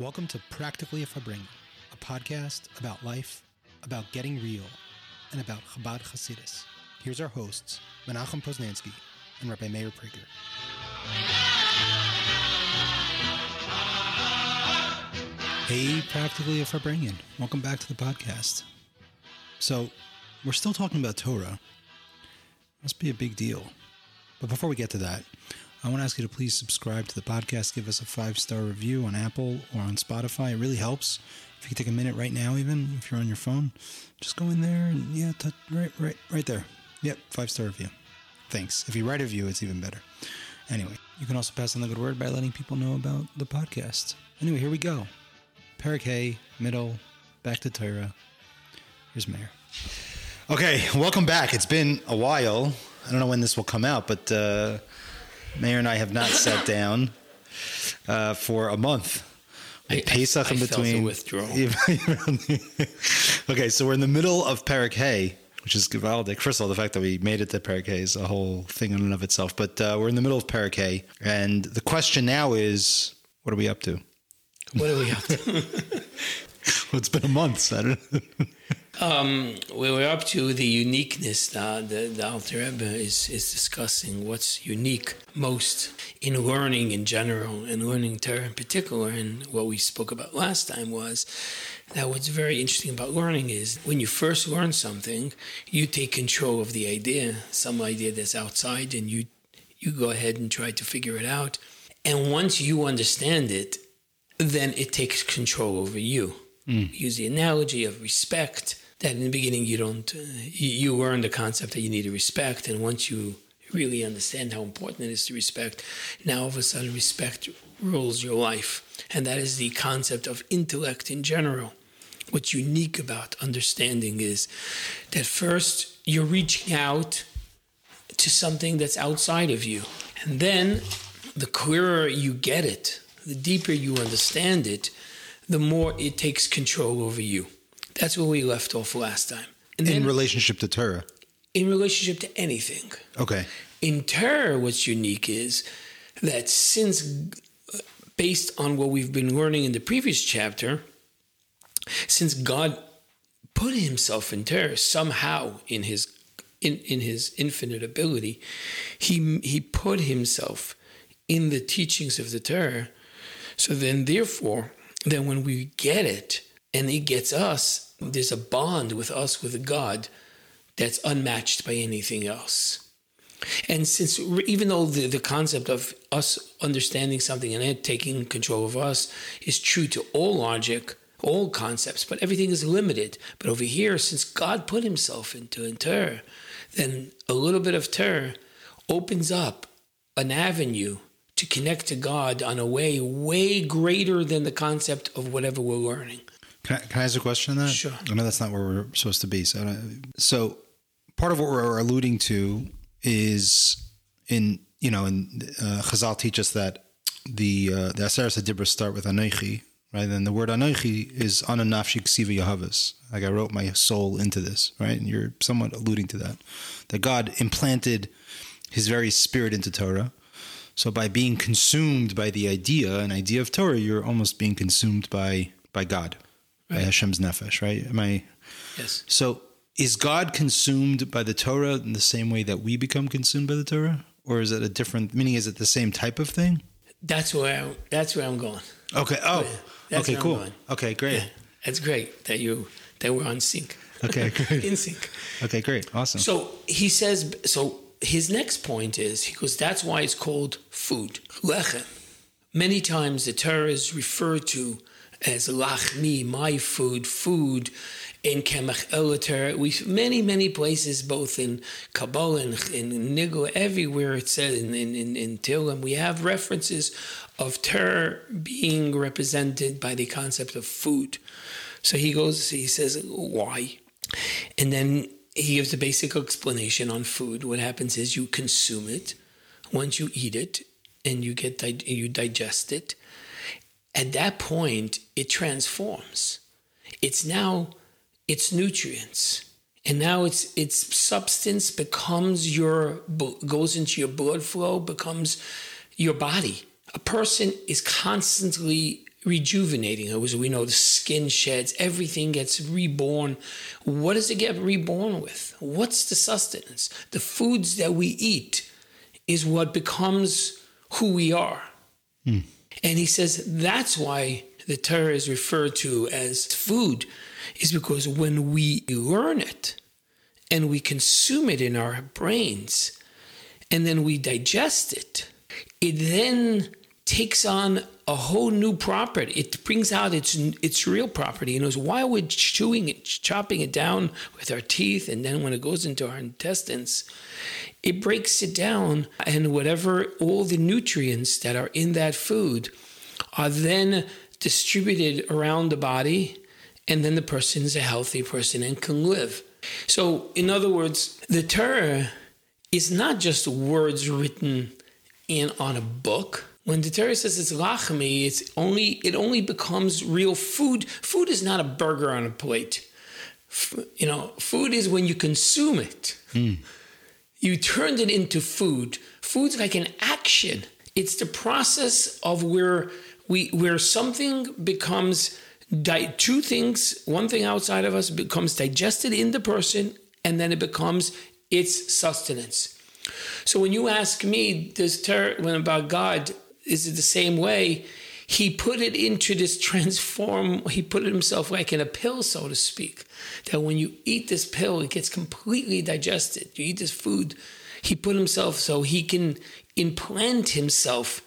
Welcome to Practically a Farbrengen, a podcast about life, about getting real, and about Chabad Hasidus. Here's our hosts, Menachem Poznansky and Rabbi Meir Prager. Hey, Practically a Farbrengen. Welcome back to the podcast. So, we're still talking about Torah. Must be a big deal. But before we get to that, I want to ask you to please subscribe to the podcast, give us a five star review on Apple or on Spotify. It really helps. If you could take a minute right now, even if you're on your phone, just go in there and yeah, right, right, right there. Yep, five star review. Thanks. If you write a review, it's even better. Anyway, you can also pass on the good word by letting people know about the podcast. Anyway, here we go. Perek Hay, middle, back to Torah. Here's Meir. Okay, welcome back. It's been a while. I don't know when this will come out, but uh, Meir and I have not sat down uh, for a month. I, Pesach I, in I felt between. a withdrawal. okay, so we're in the middle of Perek Hay, which is Givaldic. First of all, the fact that we made it to Perek Hay is a whole thing in and of itself. But uh, we're in the middle of Perek Hay, and the question now is, what are we up to? What are we up to? Well, it's been a month. Don't um, we were up to the uniqueness that the, the Alter Rebbe is, is discussing. What's unique most in learning in general and learning Torah in particular. And what we spoke about last time was that what's very interesting about learning is when you first learn something, you take control of the idea, some idea that's outside, and you you go ahead and try to figure it out. And once you understand it, then it takes control over you. Use the analogy of respect. That in the beginning you don't, uh, you, you learn the concept that you need to respect, and once you really understand how important it is to respect, now all of a sudden respect rules your life, and that is the concept of intellect in general. What's unique about understanding is that first you're reaching out to something that's outside of you. And then the clearer you get it, the deeper you understand it, the more it takes control over you. That's where we left off last time. And in then relationship to Torah. in relationship to anything. Okay. In Torah, what's unique is that since, based on what we've been learning in the previous chapter, since God put Himself in Torah somehow in His in, in His infinite ability, He He put Himself in the teachings of the Torah. So then, therefore, then when we get it and it gets us, there's a bond with us with God that's unmatched by anything else. And since even though the, the concept of us understanding something and it taking control of us is true to all logic, all concepts, but everything is limited. But over here, since God put himself into in Torah, then a little bit of Torah opens up an avenue to connect to God on a way way greater than the concept of whatever we're learning. Can I, can I ask a question on that? Sure. I know that's not where we're supposed to be. So, so part of what we're alluding to is in you know, in uh, Chazal teach us that the uh, the Aseres Hadibra start with Anoichi, right? And the word Anoichi is Ananafshi Ksiva Yahavas. Like I wrote my soul into this, right? And you're somewhat alluding to that, that God implanted His very spirit into Torah. So by being consumed by the idea, an idea of Torah, you're almost being consumed by by God, by Right. Hashem's nefesh, right? Am I? Yes. So is God consumed by the Torah in the same way that we become consumed by the Torah, or is it a different meaning? Is it the same type of thing? That's where I, that's where I'm going. Okay. Oh. That's okay. Cool. Okay. Great. That's great that you that we're on sync. Okay. Great. In sync. Okay. Great. Awesome. So he says. So his next point is he goes. That's why it's called food, lechem. Many times the Torah is referred to as lachmi, my food, food. In Kemach Elater, we many many places, both in Kabbalah and in Nigla, everywhere it said in in in, in we have references of Torah being represented by the concept of food. So he goes, he says, why? And then he gives a basic explanation on food. What happens is you consume it. Once you eat it and you get you digest it, at that point it transforms. It's now its nutrients, and now its its substance becomes your goes into your blood flow, becomes your body. A person is constantly rejuvenating. As we know, the skin sheds, everything gets reborn. What does it get reborn with? What's the sustenance? The foods that we eat is what becomes who we are. Mm. And he says that's why the Torah is referred to as food, is because when we learn it and we consume it in our brains and then we digest it, it then takes on a whole new property. It brings out its its real property. You know, why we're chewing it, chopping it down with our teeth, and then when it goes into our intestines, it breaks it down, and whatever all the nutrients that are in that food are then distributed around the body, and then the person is a healthy person and can live. So, in other words, the Torah is not just words written in on a book when the Torah says it's lachmi, it's only it only becomes real food. Food is not a burger on a plate. F- you know, food is when you consume it. Mm. You turned it into food. Food's like an action. It's the process of where we where something becomes di- two things. One thing outside of us becomes digested in the person, and then it becomes its sustenance. So when you ask me, does ter- when about God, is it the same way? He put it into this transform, he put himself like in a pill, so to speak, that when you eat this pill, it gets completely digested. You eat this food, he put himself so he can implant himself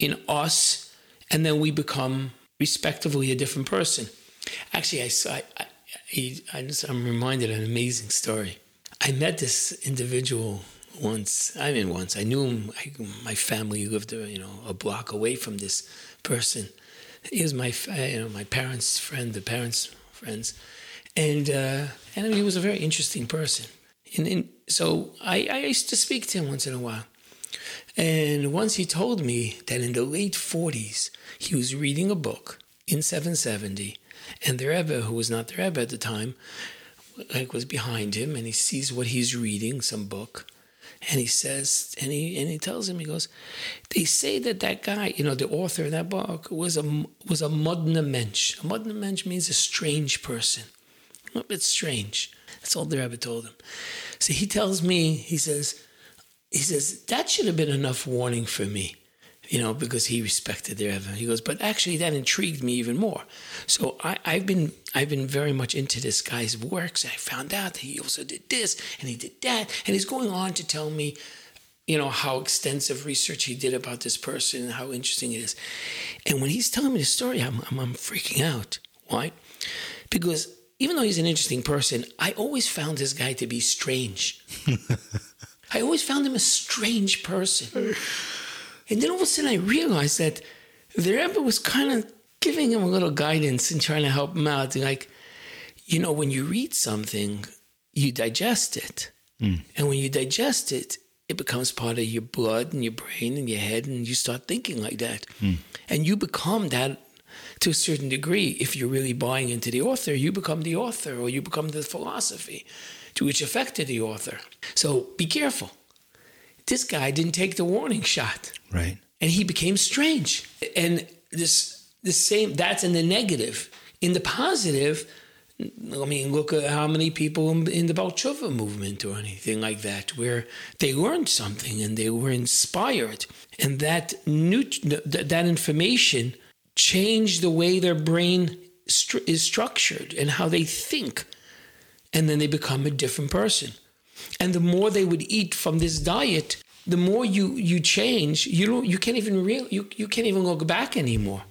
in us, and then we become respectively a different person. Actually, I, I, I, I I'm reminded of an amazing story. I met this individual once. I mean, once I knew him. I, my family lived, uh, you know, a block away from this person. He was my, you know, my parents' friend, the parents' friends, and uh, and he was a very interesting person. And, and so I, I used to speak to him once in a while. And once he told me that in the late 40s, he was reading a book in 770, and the Rebbe, who was not the Rebbe at the time, like was behind him, and he sees what he's reading, some book, and he says, and he and he tells him, he goes, they say that that guy, you know, the author of that book was a was a modna mensch. A modna mensch means a strange person. A bit strange. That's all the rabbi told him. So he tells me, he says, he says that should have been enough warning for me you know, because he respected their heaven. He goes, but actually that intrigued me even more. So I, have been I've been very much into this guy's works. I found out that he also did this and he did that, and he's going on to tell me, you know, how extensive research he did about this person and how interesting it is. And when he's telling me the story, I'm, I'm, I'm freaking out. Why? Because even though he's an interesting person, I always found this guy to be strange. I always found him a strange person. And then all of a sudden I realized that the Rebbe was kind of giving him a little guidance and trying to help him out. Like, you know, when you read something, you digest it. Mm. And when you digest it, it becomes part of your blood and your brain and your head, and you start thinking like that. Mm. And you become that to a certain degree. If you're really buying into the author, you become the author or you become the philosophy to which affected the author. So be careful. This guy didn't take the warning shot. Right. And he became strange. And this the same that's in the negative. In the positive, I mean, look at how many people in the Tshuva movement or anything like that, where they learned something and they were inspired, and that new, that information changed the way their brain is structured and how they think, and then they become a different person. And the more they would eat from this diet, the more you you change, you don't you can't even real you you can't even look back anymore.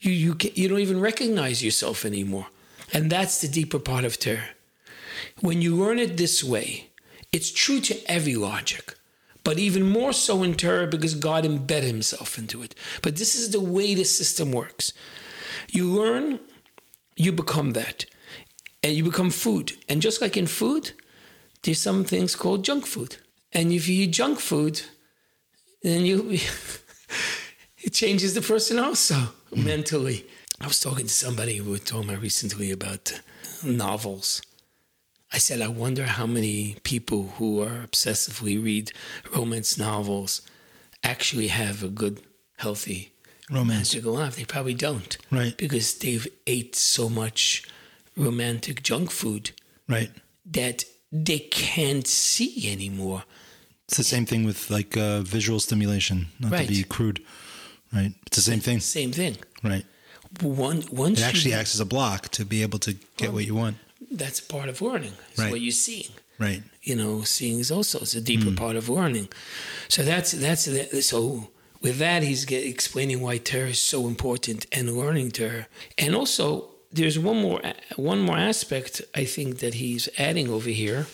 You you can, you don't even recognize yourself anymore, and that's the deeper part of Torah. When you learn it this way, it's true to every logic, but even more so in Torah because God embedded Himself into it. But this is the way the system works. You learn, you become that, and you become food. And just like in food, there's some things called junk food. And if you eat junk food, then you it changes the person also mm. mentally. I was talking to somebody who told me recently about novels. I said, I wonder how many people who are obsessively read romance novels actually have a good, healthy romantic love. They probably don't. Right. Because they've ate so much romantic junk food Right. that they can't see anymore. It's the same thing with like uh, visual stimulation, not Right. to be crude. Right. It's the same thing. Same thing. Right. One once It actually you, acts as a block to be able to get what you want. that's part of learning. It's Right. what you're seeing. Right. you know, seeing is also it's a deeper Hmm. part of learning. So that's that's the, so with that he's explaining why Torah is so important and learning Torah, and also there's one more one more aspect I think that he's adding over here,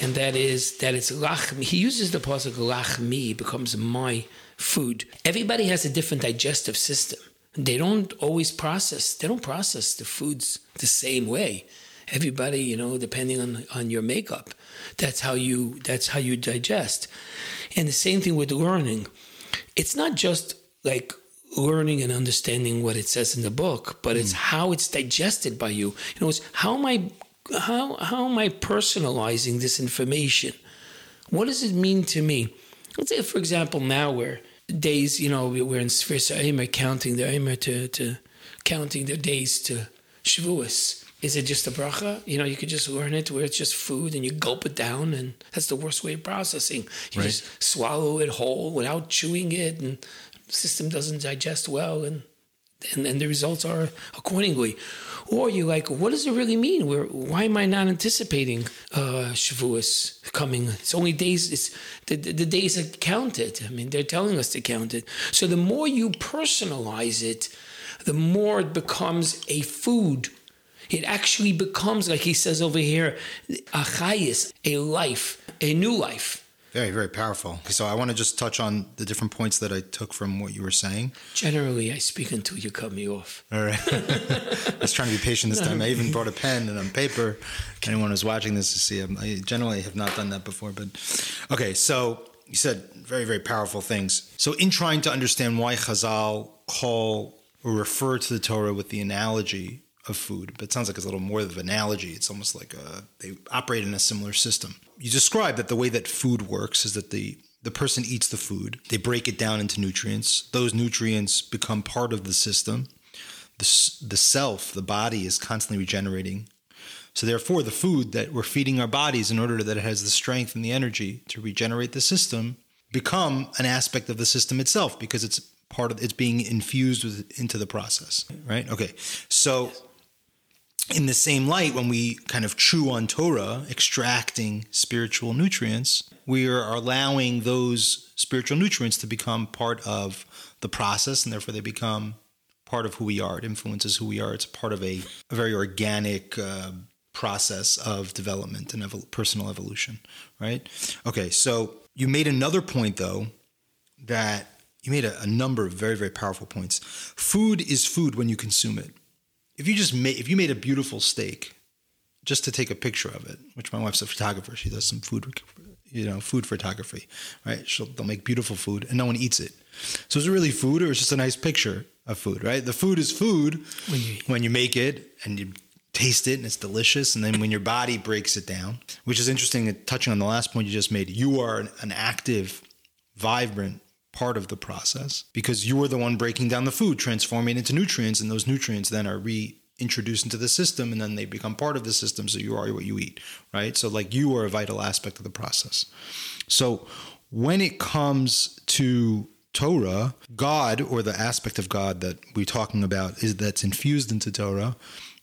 and that is that it's lachmi. He uses the pasuk lachmi becomes my food. Everybody has a different digestive system. They don't always process. They don't process the foods the same way. Everybody, you know, depending on on your makeup, that's how you that's how you digest. And the same thing with learning. It's not just like learning and understanding what it says in the book, but it's hmm. how it's digested by you. You know, it's how am I how how am I personalizing this information? What does it mean to me? Let's say, for example, now we're days, you know, we're in Sfir Aimer counting the Aimer to, to counting the days to Shavuos. Is it just a bracha? You know, you could just learn it where it's just food and you gulp it down, and that's the worst way of processing. You Right. just swallow it whole without chewing it, and system doesn't digest well, and and, the results are accordingly. Or you're like, what does it really mean? Where, why am I not anticipating uh, Shavuos coming? It's only days. It's the, the, the days are counted. I mean, they're telling us to count it. So the more you personalize it, the more it becomes a food. It actually becomes, like he says over here, a chayis, a life, a new life. Very, very powerful. So I want to just touch on the different points that I took from what you were saying. Generally, I speak until you cut me off. All right. I was trying to be patient this time. I even brought a pen and on paper. Anyone who's watching this to see, I generally have not done that before. But okay, so you said very, very powerful things. So in trying to understand why Chazal call or refer to the Torah with the analogy of food, but sounds like it's a little more of an analogy. It's almost like a, they operate in a similar system. You describe that the way that food works is that the the person eats the food, they break it down into nutrients. Those nutrients become part of the system the, the self, the body is constantly regenerating. So therefore, the food that we're feeding our bodies in order that it has the strength and the energy to regenerate the system become an aspect of the system itself because it's part of it's being infused with, into the process, right? Okay. So in the same light, when we kind of chew on Torah, extracting spiritual nutrients, we are allowing those spiritual nutrients to become part of the process, and therefore they become part of who we are. It influences who we are. It's part of a, a very organic uh, process of development and evol- personal evolution, right? Okay, so you made another point, though, that you made a, a number of very, very powerful points. Food is food when you consume it if you just made if you made a beautiful steak just to take a picture of it which my wife's a photographer she does some food you know food photography right? She'll, they'll make beautiful food and no one eats it. So is it really food or is it just a nice picture of food right? The food is food When you- when you make it and you taste it and it's delicious and then when your body breaks it down which is interesting touching on the last point you just made you are an, an active vibrant part of the process because you are the one breaking down the food, transforming it into nutrients, and those nutrients then are reintroduced into the system and then they become part of the system. So you are what you eat, right? So, like, you are a vital aspect of the process. So, when it comes to Torah, God, or the aspect of God that we're talking about, is that's infused into Torah,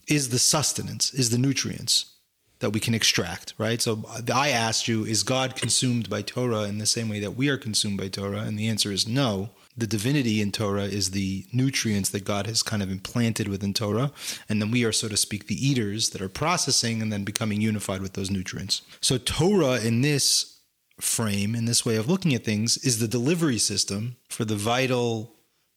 is the sustenance, is the nutrients that we can extract, right? So uh, I asked you, is God consumed by Torah in the same way that we are consumed by Torah? And the answer is no. The divinity in Torah is the nutrients that God has kind of implanted within Torah. And then we are, so to speak, the eaters that are processing and then becoming unified with those nutrients. So Torah in this frame, in this way of looking at things, is the delivery system for the vital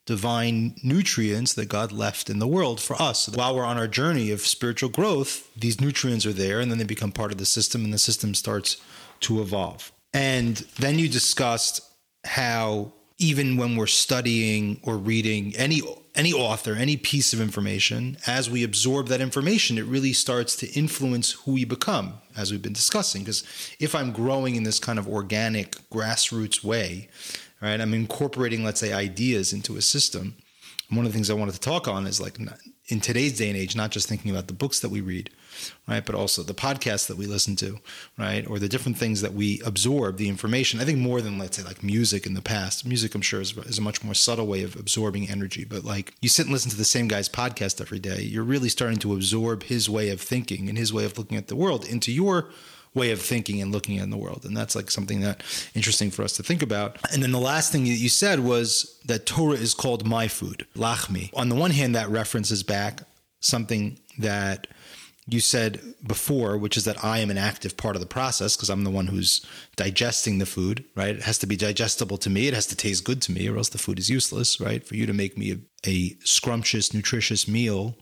divine nutrients that God left in the world for us. While we're on our journey of spiritual growth, these nutrients are there and then they become part of the system and the system starts to evolve. And then you discussed how even when we're studying or reading any any author, any piece of information, as we absorb that information, it really starts to influence who we become, as we've been discussing. Because if I'm growing in this kind of organic grassroots way, right? I'm incorporating, let's say, ideas into a system. And one of the things I wanted to talk on is like in today's day and age, not just thinking about the books that we read, right? But also the podcasts that we listen to, right? Or the different things that we absorb, the information. I think more than, let's say, like music in the past. Music, I'm sure, is, is a much more subtle way of absorbing energy. But like you sit and listen to the same guy's podcast every day, you're really starting to absorb his way of thinking and his way of looking at the world into your way of thinking and looking in the world. And that's like something that interesting for us to think about. And then the last thing that you said was that Torah is called my food, lachmi. On the one hand, that references back something that you said before, which is that I am an active part of the process because I'm the one who's digesting the food, right? It has to be digestible to me. It has to taste good to me, or else the food is useless, right? For you to make me a, a scrumptious, nutritious meal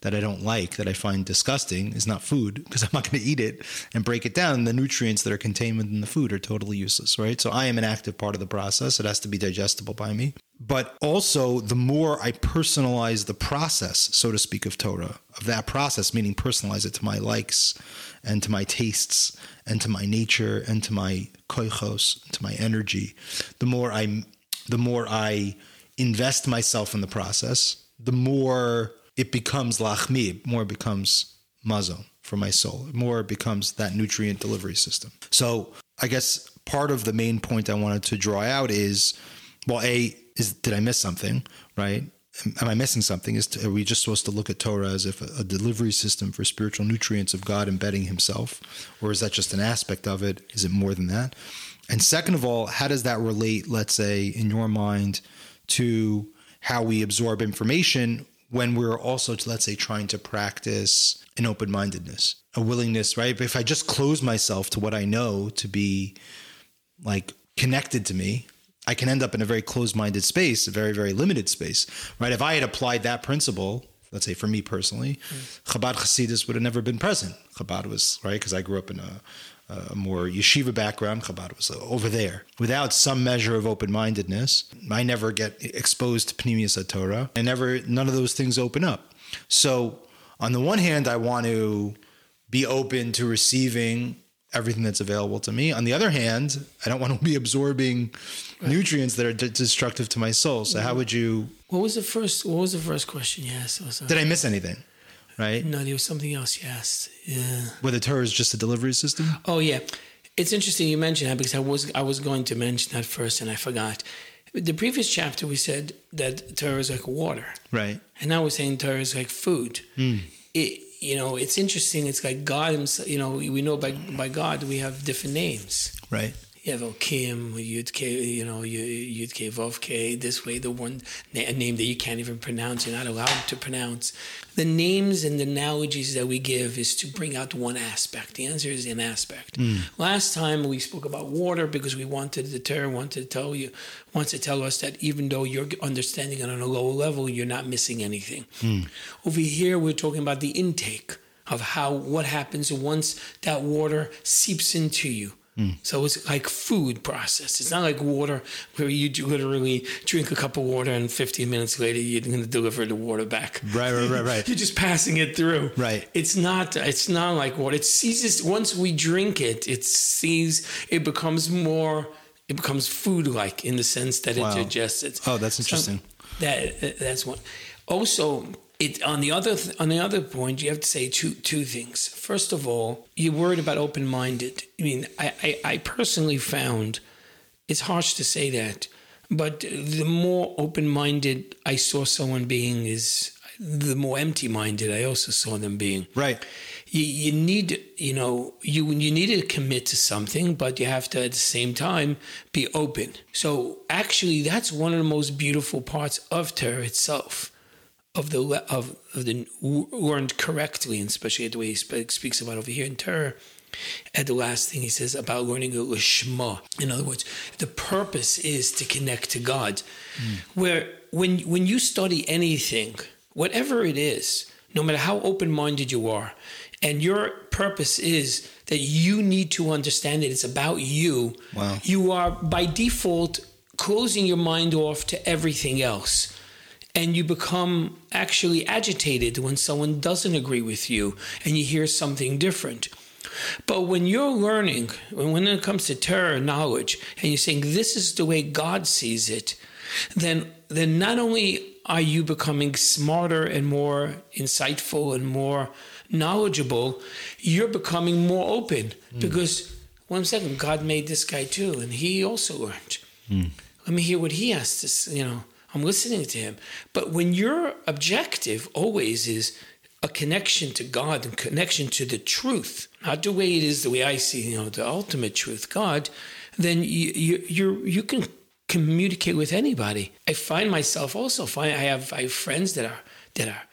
that I don't like, that I find disgusting, is not food because I'm not going to eat it and break it down. The nutrients that are contained within the food are totally useless, right? So I am an active part of the process. It has to be digestible by me. But also, the more I personalize the process, so to speak, of Torah, of that process, meaning personalize it to my likes and to my tastes and to my nature and to my koichos, to my energy, the more I, the more I invest myself in the process, the more it becomes lachmi, more becomes mazon for my soul, more becomes that nutrient delivery system. So I guess part of the main point I wanted to draw out is, well, a is did I miss something, right? Am I missing something? Is to, are we just supposed to look at Torah as if a, a, delivery system for spiritual nutrients of God embedding Himself, or is that just an aspect of it? Is it more than that? And second of all, how does that relate, let's say, in your mind, to how we absorb information when we're also, let's say, trying to practice an open mindedness, a willingness, right? If I just close myself to what I know to be like connected to me, I can end up in a very closed minded space, a very, very limited space, right? If I had applied that principle, let's say for me personally, mm. Chabad Hasidus would have never been present. Chabad was, right? Because I grew up in a, Uh, a more yeshiva background. Chabad was uh, over there. Without some measure of open mindedness, I never get exposed to Pnimius Torah. I never, none of those things open up. So, on the one hand, I want to be open to receiving everything that's available to me. On the other hand, I don't want to be absorbing nutrients that are d- destructive to my soul. So, mm-hmm. how would you? What was the first? What was the first question you asked? Uh, Did I miss anything? Right? No, there was something else Yes. Yeah. Whether Torah is just a delivery system? Oh yeah. It's interesting you mentioned that because I was I was going to mention that first and I forgot. The previous chapter we said that Torah is like water. Right. And now we're saying Torah is like food. Mm. It, you know, it's interesting. It's like God himself, you know, we know by by God we have different names. Right you have Okim, Yud K, you know, Yud K, Vov K, this way, the one a name that you can't even pronounce, you're not allowed to pronounce. The names and the analogies that we give is to bring out one aspect. The answer is an aspect. Mm. Last time we spoke about water because we wanted the Torah wanted to tell you, wants to tell us that even though you're understanding it on a lower level, you're not missing anything. Mm. Over here, we're talking about the intake of how what happens once that water seeps into you Mm. So it's like food process. It's not like water where you literally drink a cup of water and 15 minutes later you're going to deliver the water back. Right, right, right, right. you're just passing it through. Right. It's not. It's not like water. It seizes once we drink it. It sees. It becomes more. It becomes food-like in the sense that wow. it digests it. Oh, that's interesting. So that that's one. Also, it on the other on the other point you have to say two two things. First of all you're worried about open-minded. I mean I, I, I personally found it's harsh to say that but the more open-minded i saw someone being is the more empty-minded i also saw them being. Right. You, you need you know you you need to commit to something but you have to at the same time be open. So actually that's one of the most beautiful parts of Torah itself of the of, of the learned correctly, and especially the way he speaks about over here in Torah. At the last thing he says about learning a lishma. In other words, the purpose is to connect to God. Mm. Where when when you study anything, whatever it is, no matter how open minded you are, and your purpose is that you need to understand it, it's about you. Wow. You are by default closing your mind off to everything else and you become actually agitated when someone doesn't agree with you and you hear something different. But when you're learning, when it comes to Torah knowledge, and you're saying this is the way God sees it, then then not only are you becoming smarter and more insightful and more knowledgeable, you're becoming more open mm. because one second, God made this guy too, and he also learned. Mm. Let me hear what he has to say. You know, I'm listening to him. But when your objective always is a connection to God and connection to the truth, not the way it is, the way I see, you know, the ultimate truth, God, then you you you you can communicate with anybody. I find myself also find I have I have friends that are that are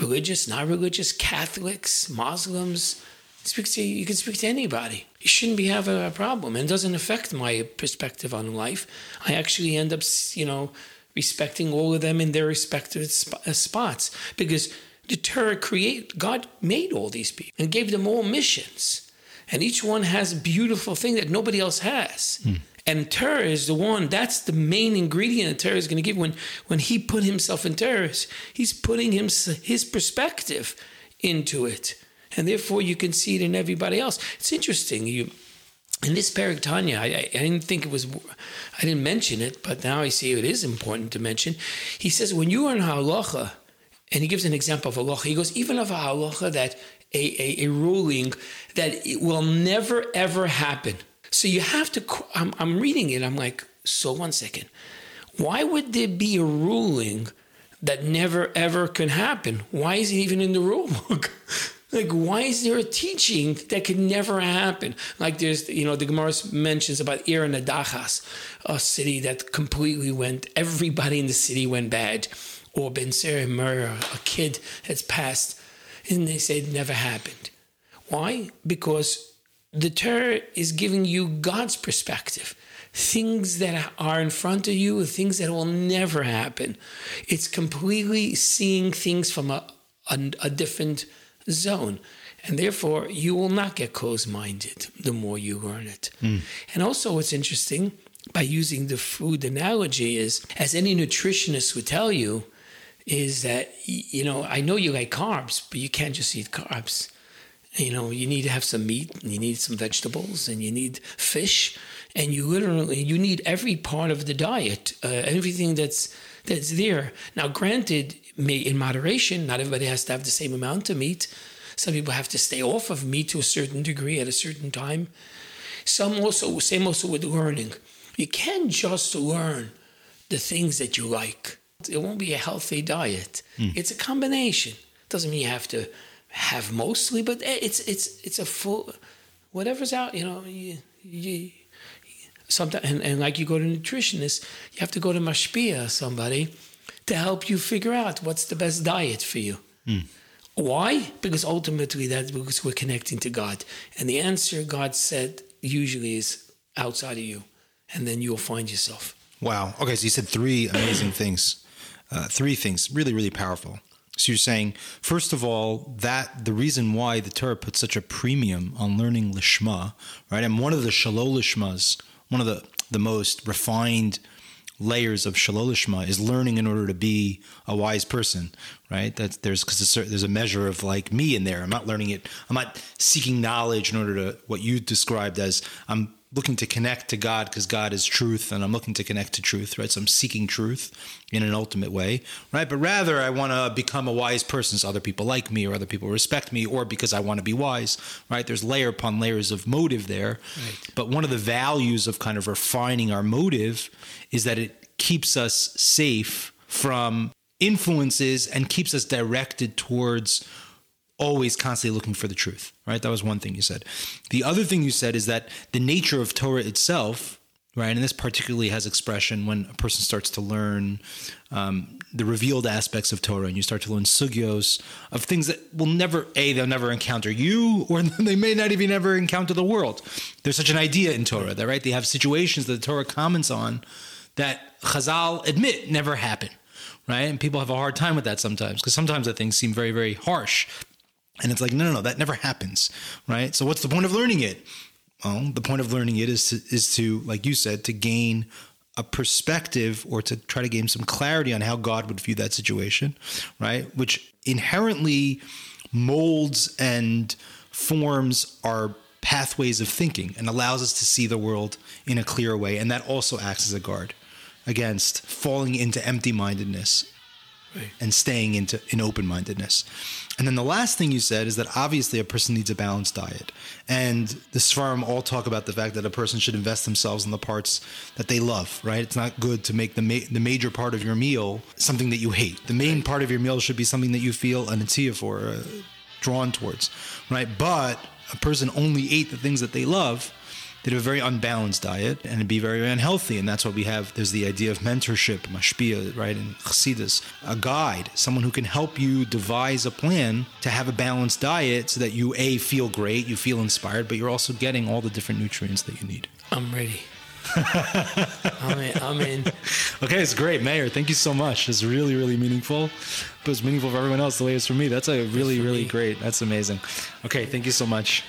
religious, not religious, Catholics, Muslims. Speak to you can speak to anybody. You shouldn't be having a problem, and it doesn't affect my perspective on life. I actually end up, you know, respecting all of them in their respective uh, spots because the Torah create God made all these people and gave them all missions, and each one has a beautiful thing that nobody else has. Hmm. And Torah is the one, that's the main ingredient that Torah is going to give. When, when he put himself in Torah, he's putting him, his perspective into it. And therefore, you can see it in everybody else. It's interesting. You, in this Perek Tanya, I, I, didn't think it was, I didn't mention it, but now I see it is important to mention. He says, when you are in halacha, and he gives an example of halacha, he goes, even of a halacha that a, a, a ruling that it will never ever happen so you have to, I'm, I'm reading it, I'm like, so one second. Why would there be a ruling that never ever can happen? Why is it even in the rule book? like, why is there a teaching that could never happen? Like, there's, you know, the Gemara mentions about Ir Nadachas, a city that completely went, everybody in the city went bad. Or Ben Murr, a kid has passed, and they say it never happened. Why? Because the Torah is giving you God's perspective. Things that are in front of you, things that will never happen. It's completely seeing things from a, a, a different zone. And therefore, you will not get closed minded the more you learn it. Mm. And also, what's interesting by using the food analogy is, as any nutritionist would tell you, is that, you know, I know you like carbs, but you can't just eat carbs you know you need to have some meat and you need some vegetables and you need fish and you literally you need every part of the diet uh, everything that's that's there now granted may in moderation not everybody has to have the same amount of meat. Some people have to stay off of meat to a certain degree at a certain time. Some also same also with learning. You can't just learn the things that you like. It won't be a healthy diet. Mm. it's a combination. Doesn't mean you have to have mostly, but eh, it's it's it's a full whatever's out. You know, you, you sometimes and, and like you go to nutritionist, you have to go to mashpia somebody to help you figure out what's the best diet for you. Mm. Why? Because ultimately that's because we're connecting to God, and the answer God said usually is outside of you, and then you'll find yourself. Wow. Okay, so you said three amazing things. Uh, three things, really, really powerful. So you're saying, first of all, that the reason why the Torah puts such a premium on learning Lishma, right? And one of the Shalol Lishmas, one of the, the most refined layers of Shalol Lishma is learning in order to be a wise person, right? That there's because there's a measure of like me in there. I'm not learning it. I'm not seeking knowledge in order to what you described as I'm looking to connect to God because God is truth and I'm looking to connect to truth, right? So I'm seeking truth in an ultimate way, right? But rather, I want to become a wise person so other people like me or other people respect me or because I want to be wise, right? There's layer upon layers of motive there. Right. But one of the values of kind of refining our motive is that it keeps us safe from influences and keeps us directed towards always constantly looking for the truth, right? That was one thing you said. The other thing you said is that the nature of Torah itself, right, and this particularly has expression when a person starts to learn um, the revealed aspects of Torah and you start to learn sugyos of things that will never, A, they'll never encounter you, or they may not even ever encounter the world. There's such an idea in Torah that, right, they have situations that the Torah comments on that Chazal admit never happen right? And people have a hard time with that sometimes because sometimes the things seem very, very harsh. And it's like, no, no, no, that never happens, right? So what's the point of learning it? Well, the point of learning it is to, is to, like you said, to gain a perspective or to try to gain some clarity on how God would view that situation, right? Which inherently molds and forms our pathways of thinking and allows us to see the world in a clear way. And that also acts as a guard against falling into empty mindedness Right. and staying into in open mindedness. And then the last thing you said is that obviously a person needs a balanced diet. And the Svarim all talk about the fact that a person should invest themselves in the parts that they love, right? It's not good to make the ma- the major part of your meal something that you hate. The main part of your meal should be something that you feel an atia for, uh, drawn towards, right? But a person only ate the things that they love they'd have a very unbalanced diet and it'd be very unhealthy. And that's why we have, there's the idea of mentorship, mashpia, right, in Chassidus, a guide, someone who can help you devise a plan to have a balanced diet so that you, A, feel great, you feel inspired, but you're also getting all the different nutrients that you need. I'm ready. I'm in. I'm in. Okay, it's great, Meir. Thank you so much. It's really, really meaningful. But it's meaningful for everyone else the way it's for me. That's a really, really me. great. That's amazing. Okay, thank you so much.